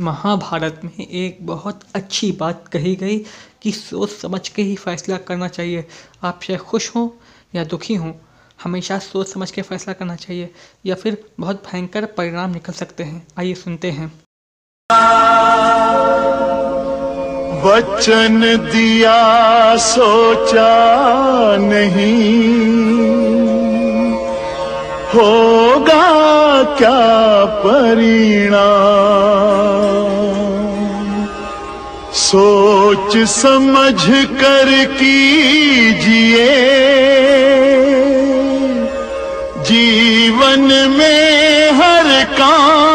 महाभारत में एक बहुत अच्छी बात कही गई कि सोच समझ के ही फैसला करना चाहिए। आप चाहे खुश हों या दुखी हों, हमेशा सोच समझ के फैसला करना चाहिए या फिर बहुत भयंकर परिणाम निकल सकते हैं। आइए सुनते हैं। वचन दिया, सोचा नहीं। होगा क्या परिणाम? सोच समझ कर कीजिए। जीवन में हर काम